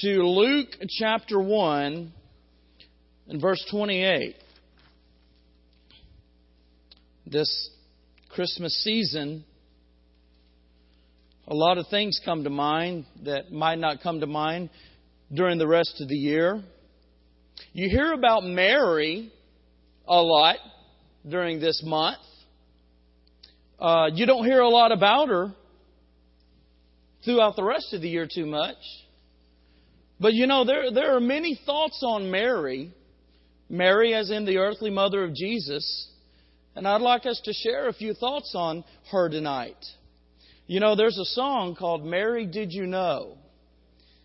to Luke chapter 1 and verse 28. This Christmas season, a lot of things come to mind that might not come to mind during the rest of the year. You hear about Mary a lot during this month. Uh, you don't hear a lot about her throughout the rest of the year too much. But you know, there, there are many thoughts on Mary. Mary, as in the earthly mother of Jesus. And I'd like us to share a few thoughts on her tonight. You know, there's a song called Mary Did You Know?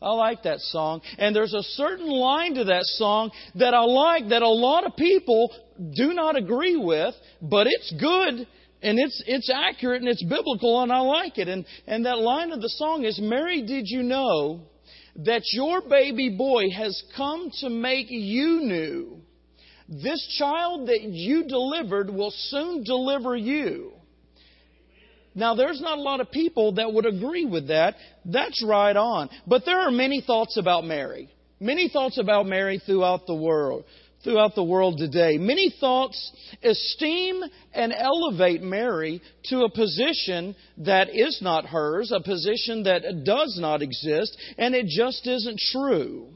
I like that song. And there's a certain line to that song that I like that a lot of people do not agree with, but it's good and it's it's accurate and it's biblical and I like it. And and that line of the song is Mary did you know that your baby boy has come to make you new? This child that you delivered will soon deliver you. Now, there's not a lot of people that would agree with that. That's right on. But there are many thoughts about Mary. Many thoughts about Mary throughout the world. Throughout the world today. Many thoughts esteem and elevate Mary to a position that is not hers, a position that does not exist, and it just isn't true.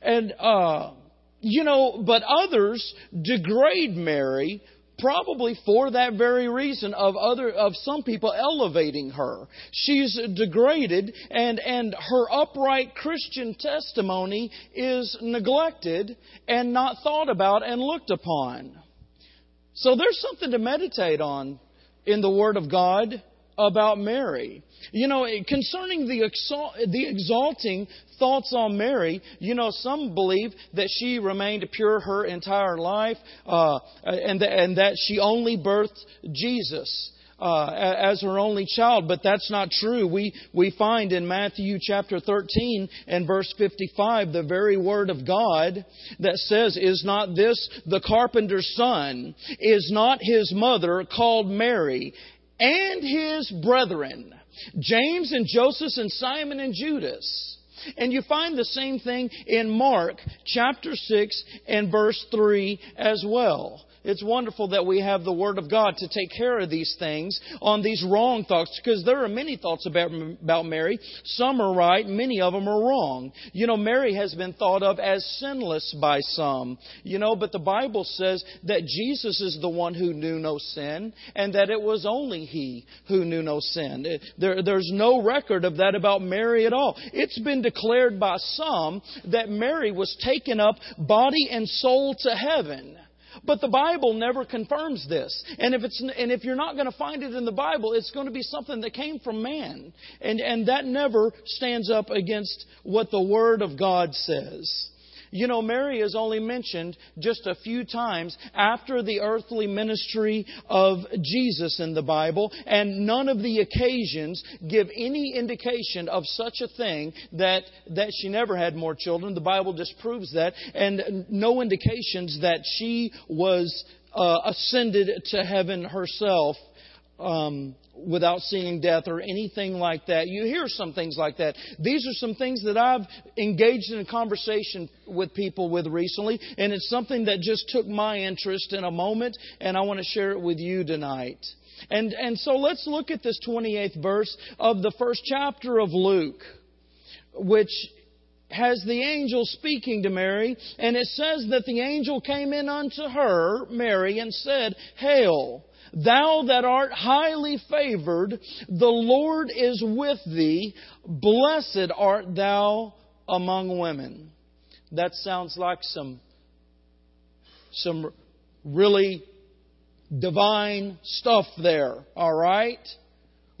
And, uh, you know, but others degrade Mary probably for that very reason of other of some people elevating her. She's degraded and and her upright christian testimony is neglected and not thought about and looked upon. So there's something to meditate on in the word of god about Mary. You know, concerning the, exalt, the exalting thoughts on Mary, you know, some believe that she remained pure her entire life uh, and, and that she only birthed Jesus. Uh, as her only child, but that's not true. We we find in Matthew chapter 13 and verse 55 the very word of God that says, "Is not this the carpenter's son? Is not his mother called Mary?" And his brethren, James and Joseph and Simon and Judas. And you find the same thing in Mark chapter 6 and verse 3 as well. It's wonderful that we have the Word of God to take care of these things on these wrong thoughts because there are many thoughts about, about Mary. Some are right, many of them are wrong. You know, Mary has been thought of as sinless by some. You know, but the Bible says that Jesus is the one who knew no sin and that it was only He who knew no sin. There, there's no record of that about Mary at all. It's been declared by some that Mary was taken up body and soul to heaven. But the Bible never confirms this. And if it's and if you're not going to find it in the Bible, it's going to be something that came from man. And and that never stands up against what the word of God says. You know, Mary is only mentioned just a few times after the earthly ministry of Jesus in the Bible, and none of the occasions give any indication of such a thing that, that she never had more children. The Bible disproves that, and no indications that she was uh, ascended to heaven herself um, without seeing death or anything like that. You hear some things like that. These are some things that I've engaged in a conversation with people with recently, and it's something that just took my interest in a moment, and I want to share it with you tonight. And, and so let's look at this 28th verse of the first chapter of Luke, which has the angel speaking to Mary, and it says that the angel came in unto her, Mary, and said, Hail, Thou that art highly favored, the Lord is with thee. Blessed art thou among women. That sounds like some, some really divine stuff there, alright?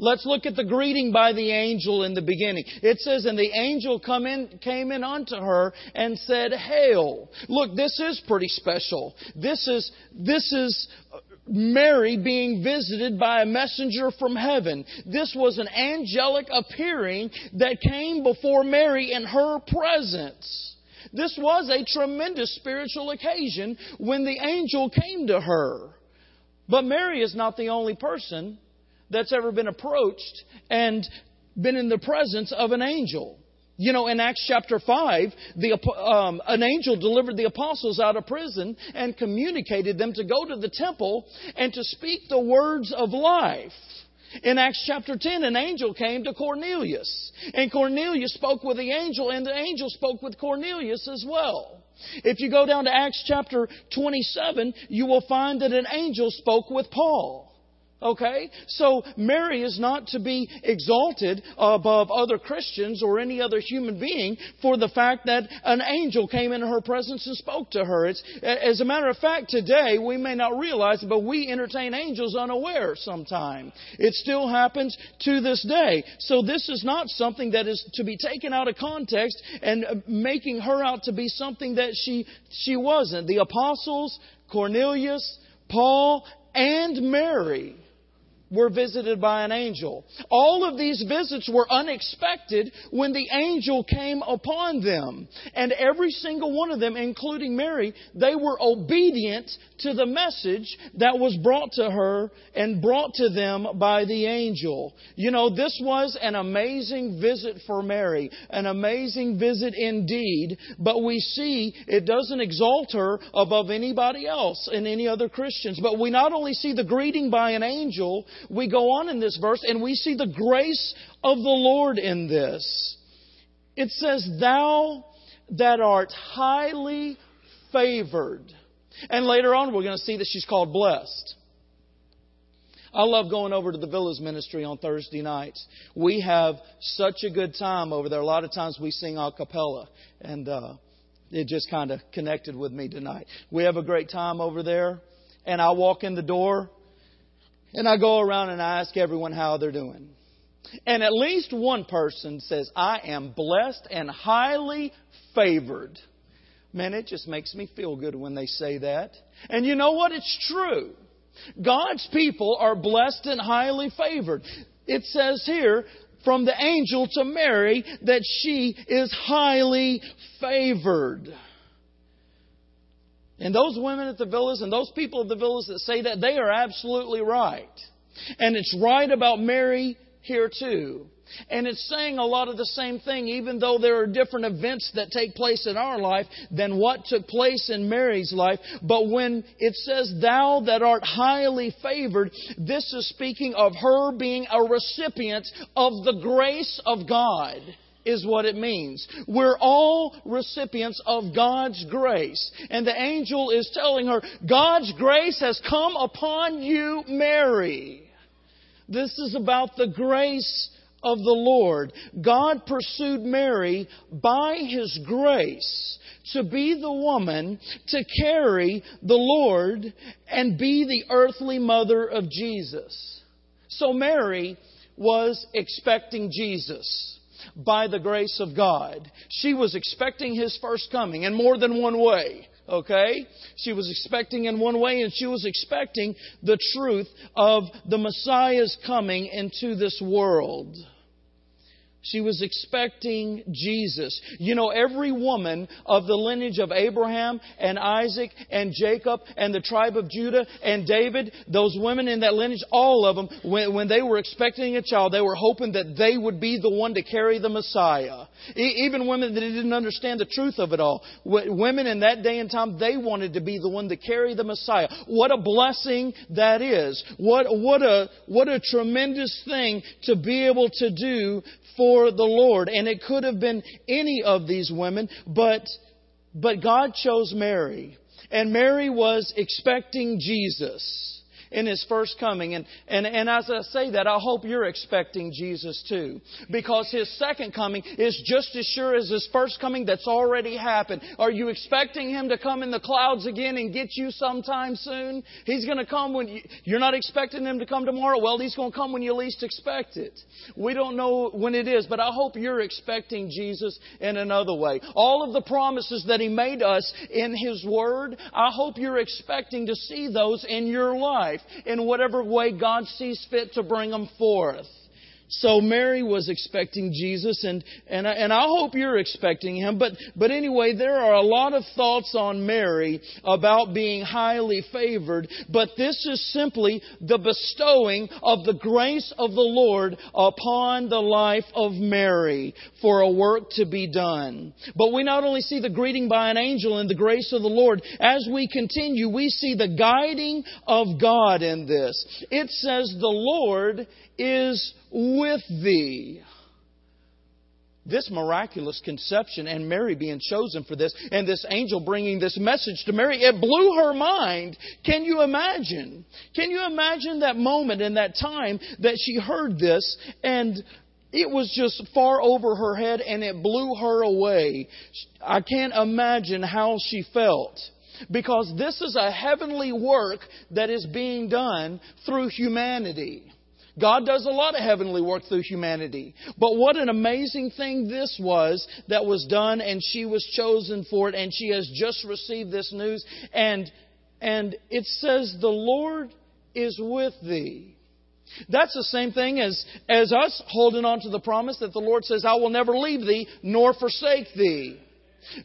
Let's look at the greeting by the angel in the beginning. It says, and the angel come in, came in unto her and said, Hail. Look, this is pretty special. This is, this is Mary being visited by a messenger from heaven. This was an angelic appearing that came before Mary in her presence. This was a tremendous spiritual occasion when the angel came to her. But Mary is not the only person that's ever been approached and been in the presence of an angel. You know, in Acts chapter 5, the, um, an angel delivered the apostles out of prison and communicated them to go to the temple and to speak the words of life. In Acts chapter 10, an angel came to Cornelius. And Cornelius spoke with the angel, and the angel spoke with Cornelius as well. If you go down to Acts chapter 27, you will find that an angel spoke with Paul. Okay? So Mary is not to be exalted above other Christians or any other human being for the fact that an angel came into her presence and spoke to her. It's, as a matter of fact, today we may not realize it, but we entertain angels unaware sometime. It still happens to this day. So this is not something that is to be taken out of context and making her out to be something that she, she wasn't. The apostles, Cornelius, Paul, and Mary were visited by an angel. All of these visits were unexpected when the angel came upon them. And every single one of them, including Mary, they were obedient to the message that was brought to her and brought to them by the angel. You know, this was an amazing visit for Mary, an amazing visit indeed, but we see it doesn't exalt her above anybody else and any other Christians. But we not only see the greeting by an angel, we go on in this verse and we see the grace of the Lord in this. It says, Thou that art highly favored. And later on, we're going to see that she's called blessed. I love going over to the Villas Ministry on Thursday nights. We have such a good time over there. A lot of times we sing a cappella, and uh, it just kind of connected with me tonight. We have a great time over there, and I walk in the door, and I go around and I ask everyone how they're doing. And at least one person says, I am blessed and highly favored. Man, it just makes me feel good when they say that. And you know what? It's true. God's people are blessed and highly favored. It says here, from the angel to Mary, that she is highly favored. And those women at the villas and those people at the villas that say that, they are absolutely right. And it's right about Mary here too. And it's saying a lot of the same thing, even though there are different events that take place in our life than what took place in Mary's life. But when it says, Thou that art highly favored, this is speaking of her being a recipient of the grace of God is what it means. We're all recipients of God's grace. And the angel is telling her, God's grace has come upon you, Mary. This is about the grace of the Lord. God pursued Mary by His grace to be the woman to carry the Lord and be the earthly mother of Jesus. So Mary was expecting Jesus by the grace of God. She was expecting His first coming in more than one way. Okay? She was expecting in one way, and she was expecting the truth of the Messiah's coming into this world. She was expecting Jesus. You know, every woman of the lineage of Abraham and Isaac and Jacob and the tribe of Judah and David, those women in that lineage, all of them, when, when they were expecting a child, they were hoping that they would be the one to carry the Messiah. E- even women that didn't understand the truth of it all. W- women in that day and time, they wanted to be the one to carry the Messiah. What a blessing that is. What, what a, what a tremendous thing to be able to do for the Lord. And it could have been any of these women, but, but God chose Mary. And Mary was expecting Jesus in His first coming. And, and, and as I say that, I hope you're expecting Jesus too. Because His second coming is just as sure as His first coming that's already happened. Are you expecting Him to come in the clouds again and get you sometime soon? He's going to come when you, you're not expecting Him to come tomorrow. Well, He's going to come when you least expect it. We don't know when it is, but I hope you're expecting Jesus in another way. All of the promises that He made us in His Word, I hope you're expecting to see those in your life life in whatever way God sees fit to bring them forth. So Mary was expecting Jesus, and and I, and I hope you're expecting him. But but anyway, there are a lot of thoughts on Mary about being highly favored. But this is simply the bestowing of the grace of the Lord upon the life of Mary for a work to be done. But we not only see the greeting by an angel and the grace of the Lord. As we continue, we see the guiding of God in this. It says, "The Lord is with thee. This miraculous conception and Mary being chosen for this and this angel bringing this message to Mary, it blew her mind. Can you imagine? Can you imagine that moment and that time that she heard this and it was just far over her head and it blew her away. I can't imagine how she felt because this is a heavenly work that is being done through humanity. God does a lot of heavenly work through humanity. But what an amazing thing this was that was done and she was chosen for it and she has just received this news and and it says the Lord is with thee. That's the same thing as, as us holding on to the promise that the Lord says, I will never leave thee nor forsake thee.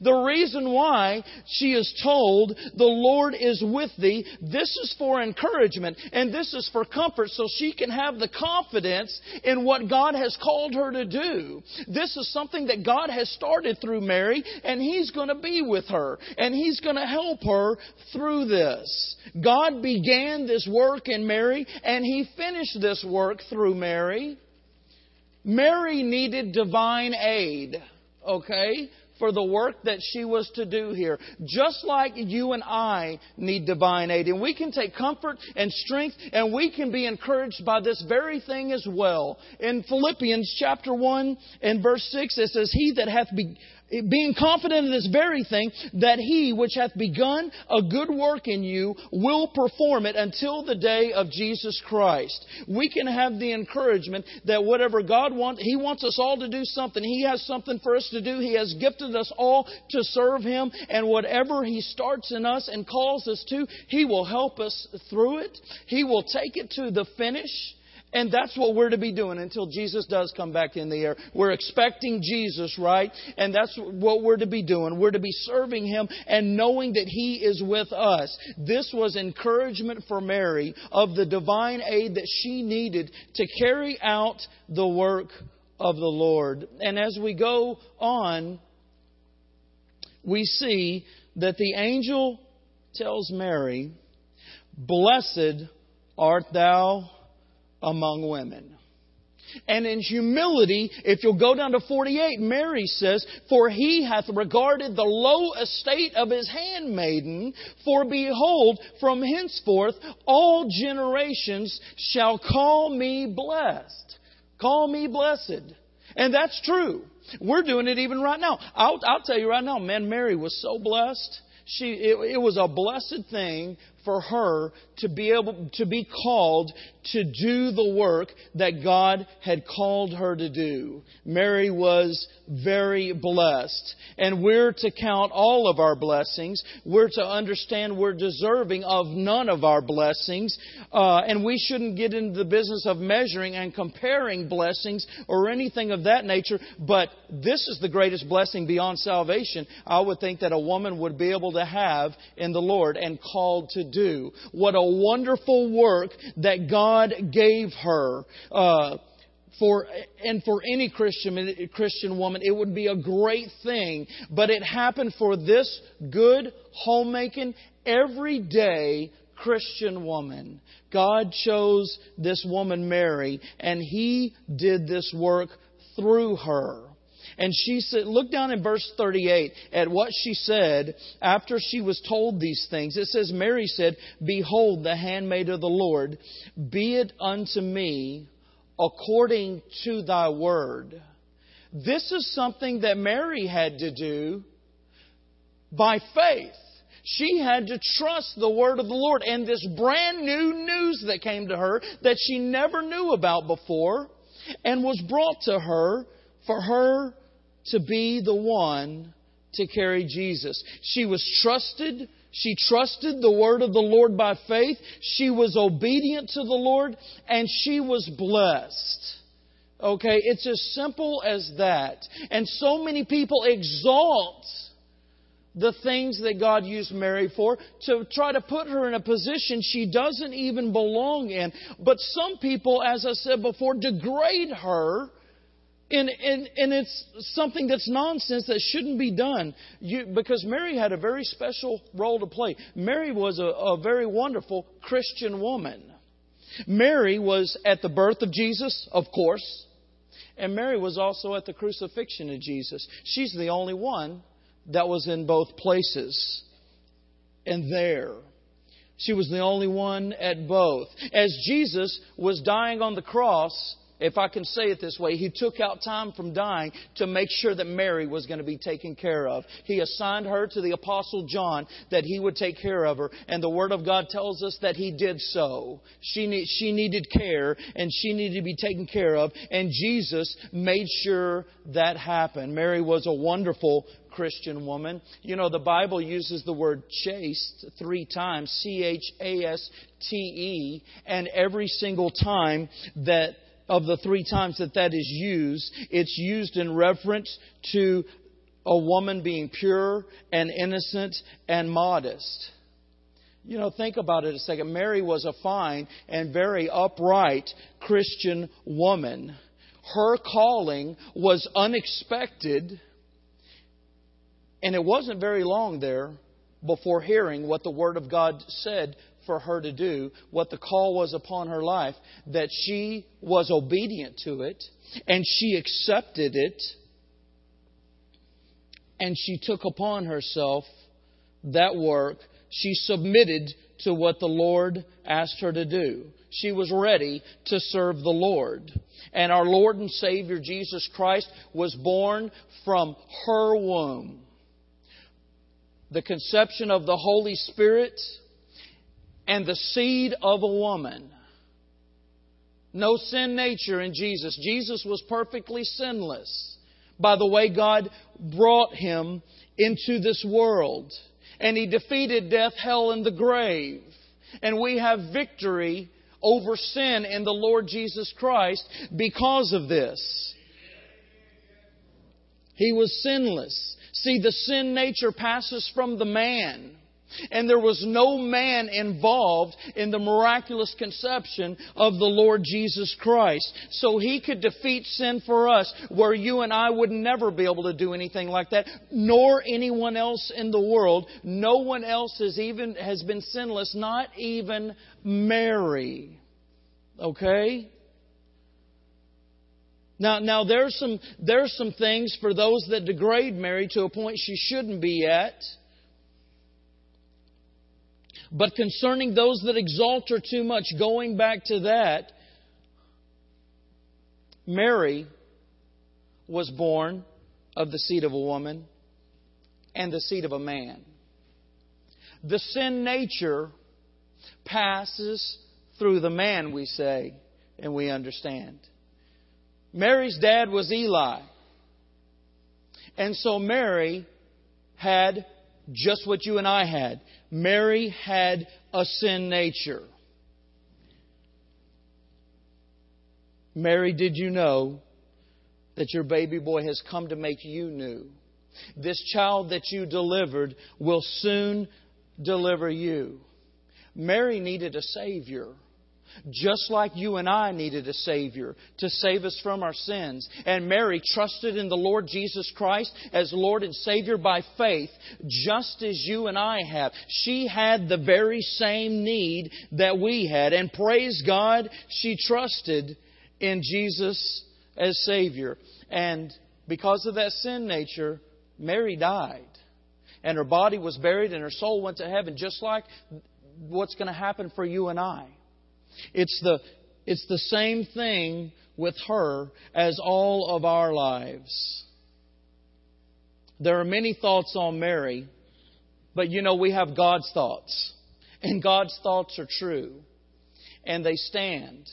The reason why she is told, the Lord is with thee, this is for encouragement and this is for comfort so she can have the confidence in what God has called her to do. This is something that God has started through Mary and He's going to be with her and He's going to help her through this. God began this work in Mary and He finished this work through Mary. Mary needed divine aid. Okay? For the work that she was to do here. Just like you and I need divine aid. And we can take comfort and strength and we can be encouraged by this very thing as well. In Philippians chapter 1 and verse 6, it says, He that hath be- being confident of this very thing, that he which hath begun a good work in you will perform it until the day of Jesus Christ. We can have the encouragement that whatever God wants, He wants us all to do something. He has something for us to do. He has gifted us all to serve Him, and whatever He starts in us and calls us to, He will help us through it. He will take it to the finish. And that's what we're to be doing until Jesus does come back in the air. We're expecting Jesus, right? And that's what we're to be doing. We're to be serving Him and knowing that He is with us. This was encouragement for Mary of the divine aid that she needed to carry out the work of the Lord. And as we go on, we see that the angel tells Mary, Blessed art thou among women. And in humility, if you'll go down to 48, Mary says, For he hath regarded the low estate of his handmaiden, for behold, from henceforth all generations shall call me blessed. Call me blessed. And that's true. We're doing it even right now. I'll, I'll tell you right now, man, Mary was so blessed. She, it, it was a blessed thing for her to be able to be called to do the work that God had called her to do. Mary was very blessed. And we're to count all of our blessings. We're to understand we're deserving of none of our blessings. Uh, and we shouldn't get into the business of measuring and comparing blessings or anything of that nature. But this is the greatest blessing beyond salvation I would think that a woman would be able to have in the Lord and called to do. What a wonderful work that God gave her. Uh, for and for any Christian Christian woman, it would be a great thing. But it happened for this good, homemaking, everyday Christian woman. God chose this woman, Mary, and He did this work through her. And she said, look down in verse 38 at what she said after she was told these things. It says, Mary said, Behold, the handmaid of the Lord, be it unto me according to thy word. This is something that Mary had to do by faith. She had to trust the word of the Lord and this brand new news that came to her that she never knew about before and was brought to her for her to be the one to carry Jesus. She was trusted. She trusted the word of the Lord by faith. She was obedient to the Lord and she was blessed. Okay? It's as simple as that. And so many people exalt the things that God used Mary for to try to put her in a position she doesn't even belong in. But some people, as I said before, degrade her. And, and, and it's something that's nonsense that shouldn't be done. You, because Mary had a very special role to play. Mary was a, a very wonderful Christian woman. Mary was at the birth of Jesus, of course. And Mary was also at the crucifixion of Jesus. She's the only one that was in both places and there. She was the only one at both. As Jesus was dying on the cross, if I can say it this way, he took out time from dying to make sure that Mary was going to be taken care of. He assigned her to the Apostle John that he would take care of her, and the Word of God tells us that he did so. She, need, she needed care, and she needed to be taken care of, and Jesus made sure that happened. Mary was a wonderful Christian woman. You know, the Bible uses the word chaste three times, C H A S T E, and every single time that of the three times that that is used, it's used in reference to a woman being pure and innocent and modest. You know, think about it a second. Mary was a fine and very upright Christian woman. Her calling was unexpected, and it wasn't very long there before hearing what the Word of God said for her to do, what the call was upon her life, that she was obedient to it, and she accepted it, and she took upon herself that work. She submitted to what the Lord asked her to do. She was ready to serve the Lord. And our Lord and Savior Jesus Christ was born from her womb. The conception of the Holy Spirit and the seed of a woman. No sin nature in Jesus. Jesus was perfectly sinless by the way God brought him into this world. And he defeated death, hell, and the grave. And we have victory over sin in the Lord Jesus Christ because of this. He was sinless. See, the sin nature passes from the man. And there was no man involved in the miraculous conception of the Lord Jesus Christ. So he could defeat sin for us where you and I would never be able to do anything like that, nor anyone else in the world. No one else has even has been sinless, not even Mary. Okay? Now, now there's some there's some things for those that degrade Mary to a point she shouldn't be at. But concerning those that exalt her too much, going back to that, Mary was born of the seed of a woman and the seed of a man. The sin nature passes through the man, we say, and we understand. Mary's dad was Eli. And so Mary had just what you and I had. Mary had a sin nature. Mary, did you know that your baby boy has come to make you new? This child that you delivered will soon deliver you. Mary needed a Savior. Just like you and I needed a Savior to save us from our sins. And Mary trusted in the Lord Jesus Christ as Lord and Savior by faith, just as you and I have. She had the very same need that we had. And praise God, she trusted in Jesus as Savior. And because of that sin nature, Mary died. And her body was buried and her soul went to heaven, just like what's going to happen for you and I. It's the, it's the same thing with her as all of our lives. There are many thoughts on Mary, but you know, we have God's thoughts. And God's thoughts are true. And they stand.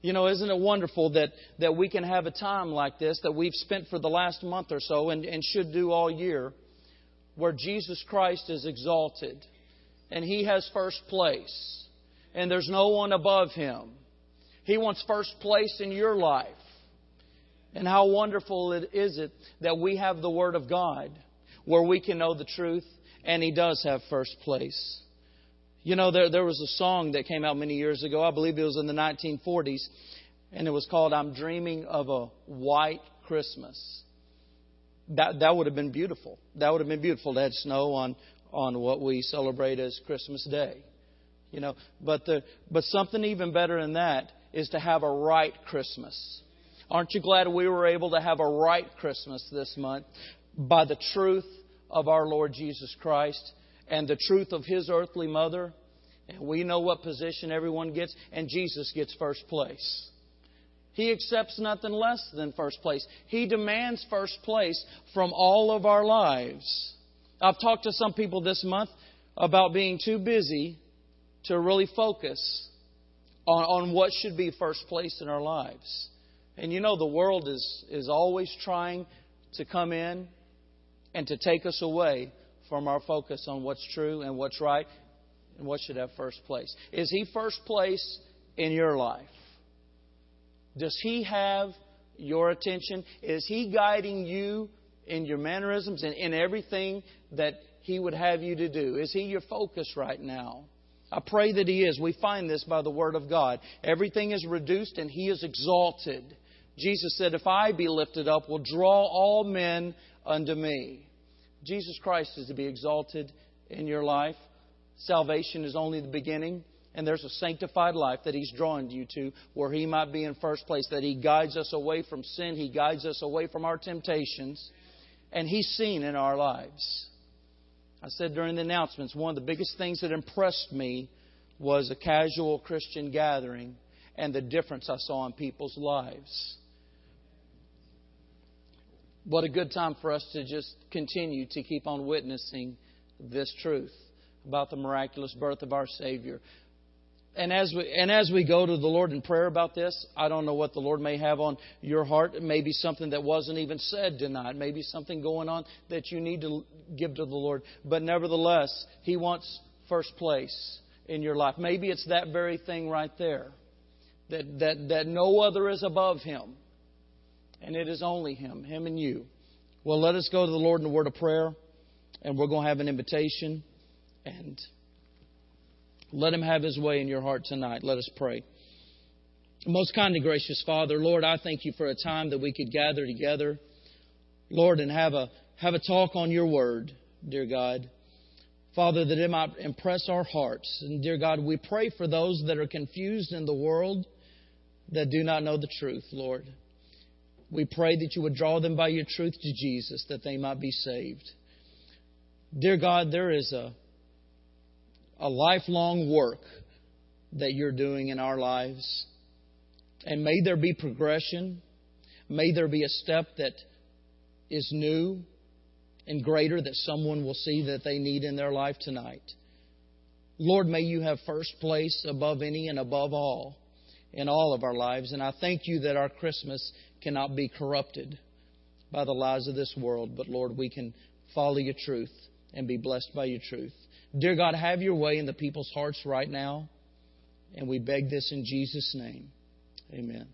You know, isn't it wonderful that, that we can have a time like this that we've spent for the last month or so and, and should do all year where Jesus Christ is exalted and He has first place and there's no one above him. He wants first place in your life. And how wonderful it is it that we have the Word of God where we can know the truth, and He does have first place. You know, there, there was a song that came out many years ago, I believe it was in the 1940s, and it was called I'm Dreaming of a White Christmas. That, that would have been beautiful. That would have been beautiful to have snow on, on what we celebrate as Christmas Day. You know, but, the, but something even better than that is to have a right Christmas. Aren't you glad we were able to have a right Christmas this month by the truth of our Lord Jesus Christ and the truth of His earthly mother? And we know what position everyone gets, and Jesus gets first place. He accepts nothing less than first place. He demands first place from all of our lives. I've talked to some people this month about being too busy to really focus on, on what should be first place in our lives. And you know, the world is, is always trying to come in and to take us away from our focus on what's true and what's right and what should have first place. Is He first place in your life? Does He have your attention? Is He guiding you in your mannerisms and in everything that He would have you to do? Is He your focus right now? I pray that He is. We find this by the Word of God. Everything is reduced and He is exalted. Jesus said, If I be lifted up, will draw all men unto me. Jesus Christ is to be exalted in your life. Salvation is only the beginning, and there's a sanctified life that He's drawing you to where He might be in first place, that He guides us away from sin, He guides us away from our temptations, and He's seen in our lives. I said during the announcements, one of the biggest things that impressed me was a casual Christian gathering and the difference I saw in people's lives. What a good time for us to just continue to keep on witnessing this truth about the miraculous birth of our Savior. And as we and as we go to the Lord in prayer about this, I don't know what the Lord may have on your heart. It may be something that wasn't even said tonight. Maybe something going on that you need to give to the Lord. But nevertheless, He wants first place in your life. Maybe it's that very thing right there. That that that no other is above Him. And it is only Him, Him and you. Well, let us go to the Lord in a word of prayer, and we're going to have an invitation and let Him have His way in your heart tonight. Let us pray. Most kind and gracious Father, Lord, I thank you for a time that we could gather together, Lord, and have a have a talk on your word, dear God. Father, that it might impress our hearts. And dear God, we pray for those that are confused in the world that do not know the truth, Lord. We pray that you would draw them by your truth to Jesus, that they might be saved. Dear God, there is a a lifelong work that you're doing in our lives. And may there be progression. May there be a step that is new and greater that someone will see that they need in their life tonight. Lord, may you have first place above any and above all in all of our lives. And I thank you that our Christmas cannot be corrupted by the lies of this world, but Lord, we can follow your truth and be blessed by your truth. Dear God, have your way in the people's hearts right now. And we beg this in Jesus' name. Amen.